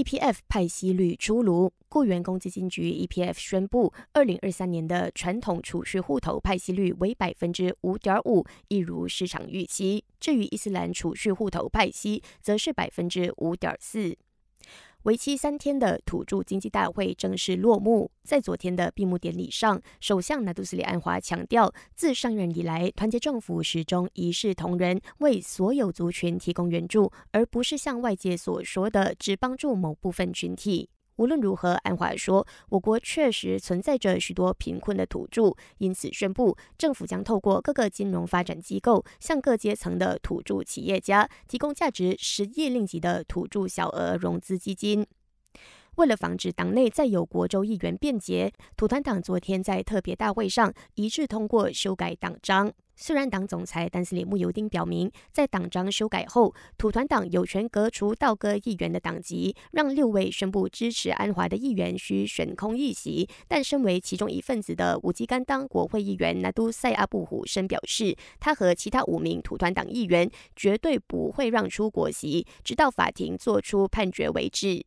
EPF 派息率出炉，雇员公积金局 EPF 宣布，二零二三年的传统储蓄户头派息率为百分之五点五，一如市场预期。至于伊斯兰储蓄户头派息，则是百分之五点四。为期三天的土著经济大会正式落幕。在昨天的闭幕典礼上，首相纳杜斯里安华强调，自上任以来，团结政府始终一视同仁，为所有族群提供援助，而不是像外界所说的只帮助某部分群体。无论如何，安华说，我国确实存在着许多贫困的土著，因此宣布政府将透过各个金融发展机构，向各阶层的土著企业家提供价值十亿令吉的土著小额融资基金。为了防止党内再有国州议员辩解，土团党昨天在特别大会上一致通过修改党章。虽然党总裁丹斯里穆尤丁表明，在党章修改后，土团党有权革除道哥议员的党籍，让六位宣布支持安华的议员需选空议席。但身为其中一份子的武基甘当国会议员纳都塞阿布虎深表示，他和其他五名土团党议员绝对不会让出国席，直到法庭作出判决为止。